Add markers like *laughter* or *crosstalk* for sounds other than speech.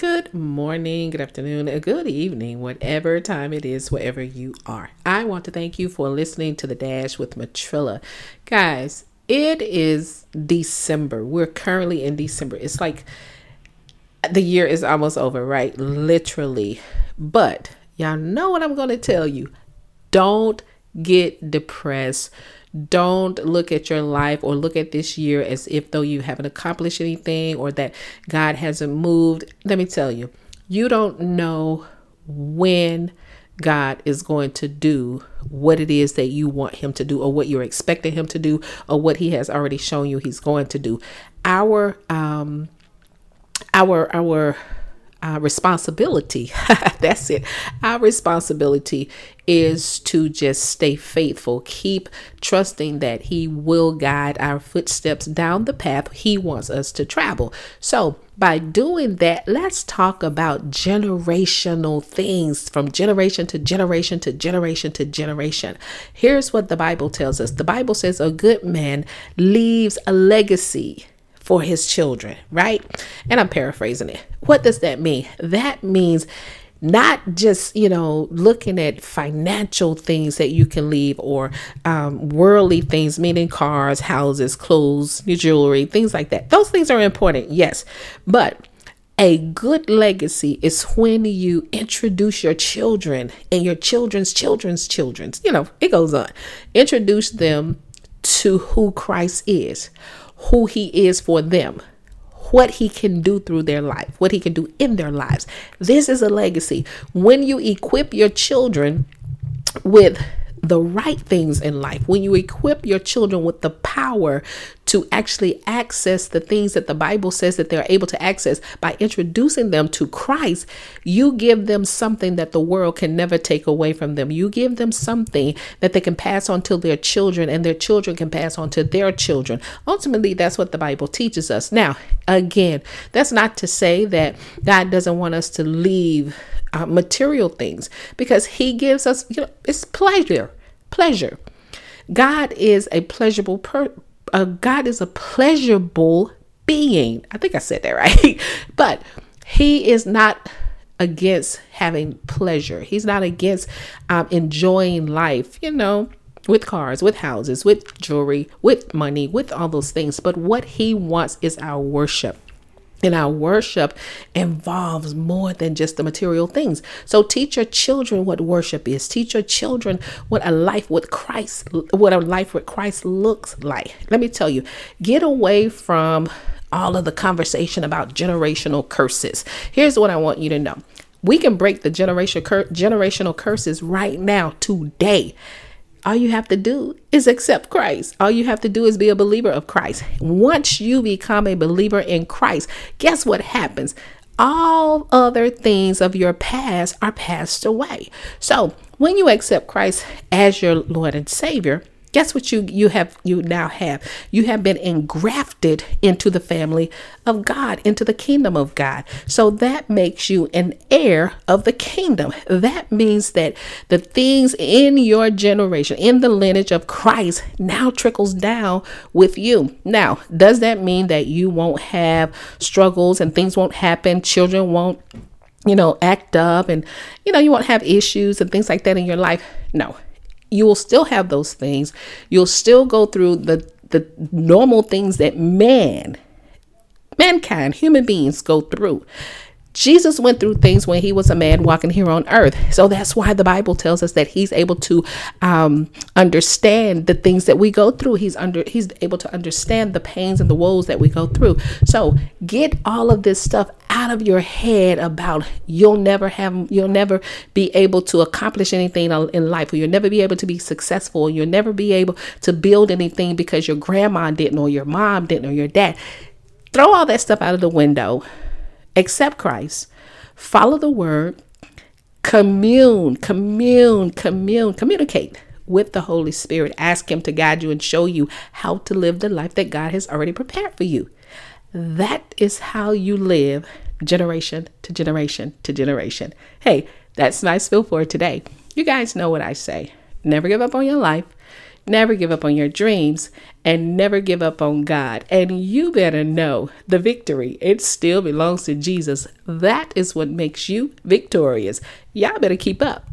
Good morning, good afternoon, a good evening, whatever time it is, wherever you are. I want to thank you for listening to the Dash with Matrilla. Guys, it is December. We're currently in December. It's like the year is almost over, right? Literally. But y'all know what I'm going to tell you. Don't get depressed. Don't look at your life or look at this year as if though you haven't accomplished anything or that God hasn't moved. Let me tell you, you don't know when God is going to do what it is that you want him to do or what you're expecting him to do or what he has already shown you he's going to do. Our um our our uh, responsibility. *laughs* That's it. Our responsibility is to just stay faithful keep trusting that he will guide our footsteps down the path he wants us to travel. So by doing that let's talk about generational things from generation to generation to generation to generation. Here's what the bible tells us. The bible says a good man leaves a legacy for his children, right? And I'm paraphrasing it. What does that mean? That means not just you know looking at financial things that you can leave or um, worldly things meaning cars houses clothes jewelry things like that those things are important yes but a good legacy is when you introduce your children and your children's children's children's you know it goes on introduce them to who christ is who he is for them, what he can do through their life, what he can do in their lives. This is a legacy. When you equip your children with the right things in life, when you equip your children with the power to actually access the things that the Bible says that they're able to access by introducing them to Christ, you give them something that the world can never take away from them. You give them something that they can pass on to their children and their children can pass on to their children. Ultimately, that's what the Bible teaches us. Now, again, that's not to say that God doesn't want us to leave uh, material things because he gives us you know it's pleasure pleasure god is a pleasurable per uh, god is a pleasurable being i think i said that *laughs* right but he is not against having pleasure he's not against um, enjoying life you know with cars, with houses, with jewelry, with money, with all those things. But what he wants is our worship. And our worship involves more than just the material things. So teach your children what worship is. Teach your children what a life with Christ, what a life with Christ looks like. Let me tell you, get away from all of the conversation about generational curses. Here's what I want you to know. We can break the generation cur- generational curses right now today all you have to do is accept Christ. All you have to do is be a believer of Christ. Once you become a believer in Christ, guess what happens? All other things of your past are passed away. So, when you accept Christ as your Lord and Savior, guess what you you have you now have? You have been engrafted into the family of God into the kingdom of God. So that makes you an heir of the kingdom. That means that the things in your generation in the lineage of Christ now trickles down with you. Now does that mean that you won't have struggles and things won't happen? Children won't you know act up and you know you won't have issues and things like that in your life? No you will still have those things. You'll still go through the the normal things that man, mankind, human beings go through. Jesus went through things when he was a man walking here on earth. So that's why the Bible tells us that he's able to um, understand the things that we go through. He's under he's able to understand the pains and the woes that we go through. So get all of this stuff out of your head about you'll never have you'll never be able to accomplish anything in life or you'll never be able to be successful. or You'll never be able to build anything because your grandma didn't or your mom didn't or your dad. Throw all that stuff out of the window accept Christ, follow the word, commune, commune, commune, communicate with the Holy Spirit. Ask Him to guide you and show you how to live the life that God has already prepared for you. That is how you live generation to generation to generation. Hey, that's nice feel for today. You guys know what I say. Never give up on your life. Never give up on your dreams, and never give up on God. And you better know the victory, it still belongs to Jesus. That is what makes you victorious. Y'all better keep up.